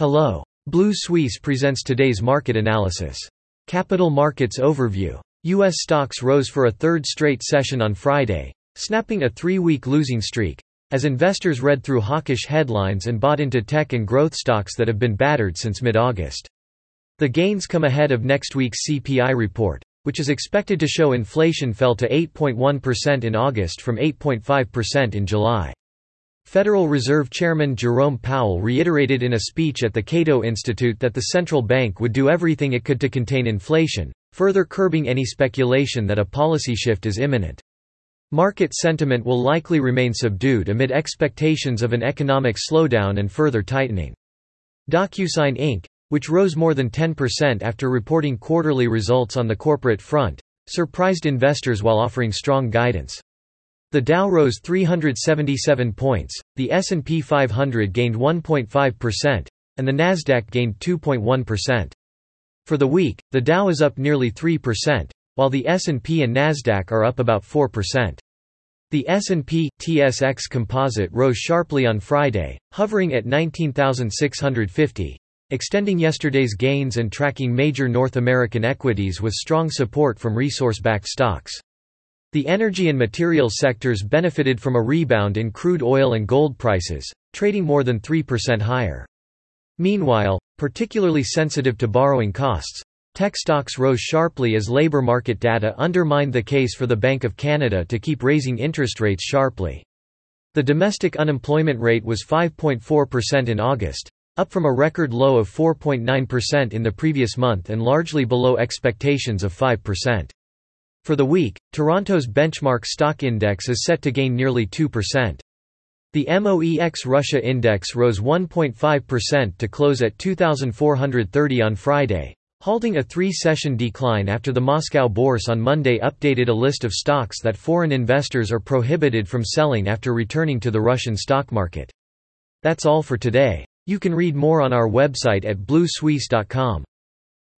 Hello. Blue Suisse presents today's market analysis. Capital Markets Overview. U.S. stocks rose for a third straight session on Friday, snapping a three-week losing streak, as investors read through hawkish headlines and bought into tech and growth stocks that have been battered since mid-August. The gains come ahead of next week's CPI report, which is expected to show inflation fell to 8.1% in August from 8.5% in July. Federal Reserve Chairman Jerome Powell reiterated in a speech at the Cato Institute that the central bank would do everything it could to contain inflation, further curbing any speculation that a policy shift is imminent. Market sentiment will likely remain subdued amid expectations of an economic slowdown and further tightening. DocuSign Inc., which rose more than 10% after reporting quarterly results on the corporate front, surprised investors while offering strong guidance. The Dow rose 377 points, the S&P 500 gained 1.5%, and the Nasdaq gained 2.1%. For the week, the Dow is up nearly 3%, while the S&P and Nasdaq are up about 4%. The S&P TSX Composite rose sharply on Friday, hovering at 19,650, extending yesterday's gains and tracking major North American equities with strong support from resource-backed stocks. The energy and materials sectors benefited from a rebound in crude oil and gold prices, trading more than 3% higher. Meanwhile, particularly sensitive to borrowing costs, tech stocks rose sharply as labor market data undermined the case for the Bank of Canada to keep raising interest rates sharply. The domestic unemployment rate was 5.4% in August, up from a record low of 4.9% in the previous month and largely below expectations of 5%. For the week, Toronto's benchmark stock index is set to gain nearly 2%. The MOEX Russia index rose 1.5% to close at 2,430 on Friday, halting a three-session decline after the Moscow Bourse on Monday updated a list of stocks that foreign investors are prohibited from selling after returning to the Russian stock market. That's all for today. You can read more on our website at bluesuisse.com.